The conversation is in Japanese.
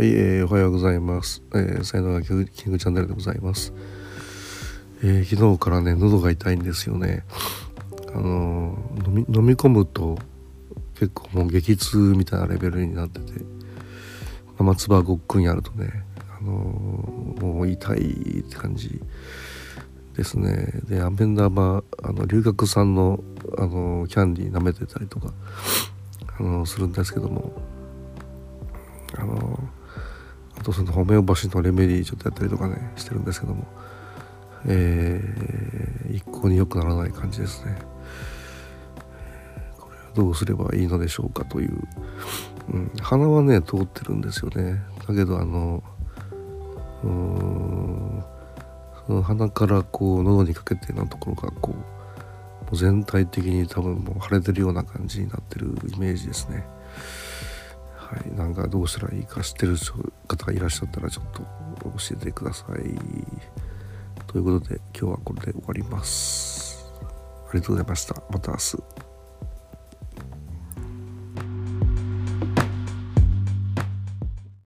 はい、えー、おはようございます。えー、才能がキングチャンネルでございます。えー、昨日からね、喉が痛いんですよね。あのー飲み飲み込むと結構もう激痛みたいなレベルになってて、生唾ごっくんやるとね、あのーもう痛いって感じですね。で、アメンダーバ、あの龍角散の、あのキャンディー舐めてたりとか、あのするんですけども、あのあとそのホメオパシのレメディーちょっとやったりとかねしてるんですけども。えー一向に良くならない感じですね。これはどうすればいいのでしょうかという、うん、鼻はね通ってるんですよね。だけどあのうんその鼻からこう喉にかけてのところがこうもう全体的に多分もう腫れてるような感じになってるイメージですね、なんかどうしたらいいか知ってる方がいらっしゃったらちょっと教えてください。ということで今日はこれで終わります。ありがとうございました。また明日。